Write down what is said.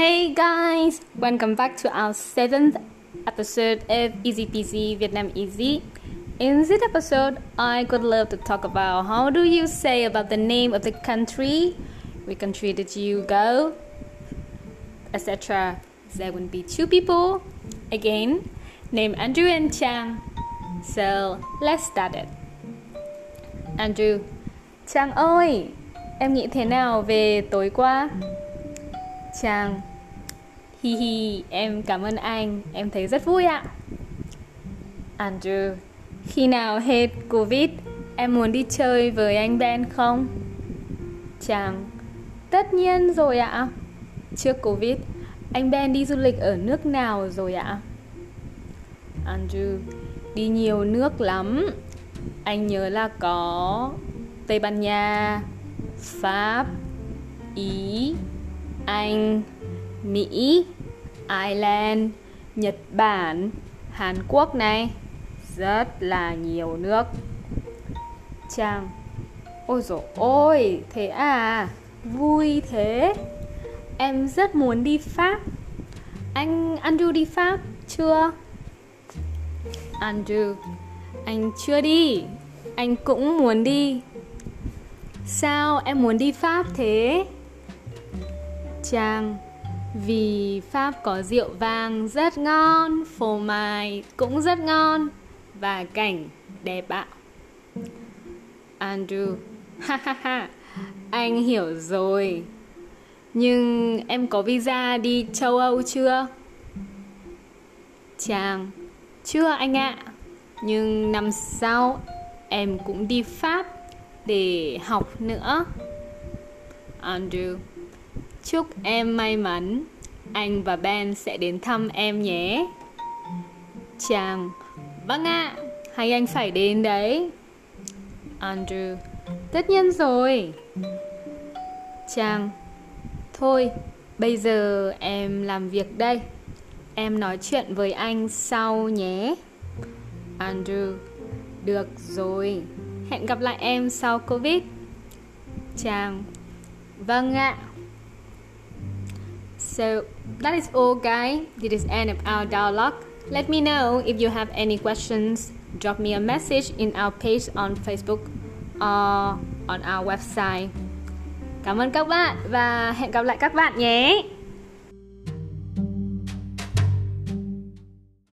Hey guys, welcome back to our seventh episode of Easy Peasy Vietnam Easy. In this episode, I would love to talk about how do you say about the name of the country, which country did you go, etc. There will be two people again, named Andrew and Chang. So let's start it. Andrew, Chang ơi, em nghĩ thế nào về tối qua? Chàng Hi hi, em cảm ơn anh, em thấy rất vui ạ. Andrew. Khi nào hết Covid, em muốn đi chơi với anh Ben không? Chàng. Tất nhiên rồi ạ. Trước Covid, anh Ben đi du lịch ở nước nào rồi ạ? Andrew. Đi nhiều nước lắm. Anh nhớ là có Tây Ban Nha Pháp Ý Anh, Mỹ, Ireland, Nhật Bản, Hàn Quốc này. Rất là nhiều nước. Trang Ôi dồi ôi, thế à, vui thế. Em rất muốn đi Pháp. Anh Andrew đi Pháp chưa? Andrew Anh chưa đi. Anh cũng muốn đi. Sao em muốn đi Pháp thế? Trang vì Pháp có rượu vang rất ngon, Phô mai cũng rất ngon. Và cảnh đẹp ạ. Andrew, Ha ha ha. Anh hiểu rồi. Nhưng em có visa đi châu Âu chưa? Chàng, Chưa anh ạ. Nhưng năm sau, em cũng đi Pháp để học nữa. Andrew Chúc em may mắn. Anh và Ben sẽ đến thăm em nhé. Chàng. Vâng ạ. Hai anh phải đến đấy. Andrew. Tất nhiên rồi. Chàng. Thôi, Bây giờ em làm việc đây. Em nói chuyện với anh sau nhé. Andrew. Được rồi. Hẹn gặp lại em sau Covid. Chàng. Vâng ạ. So that is all, guys. This is end of our dialogue. Let me know if you have any questions. Drop me a message in our page on Facebook or on our website. Cảm ơn các bạn và hẹn gặp lại các bạn nhé.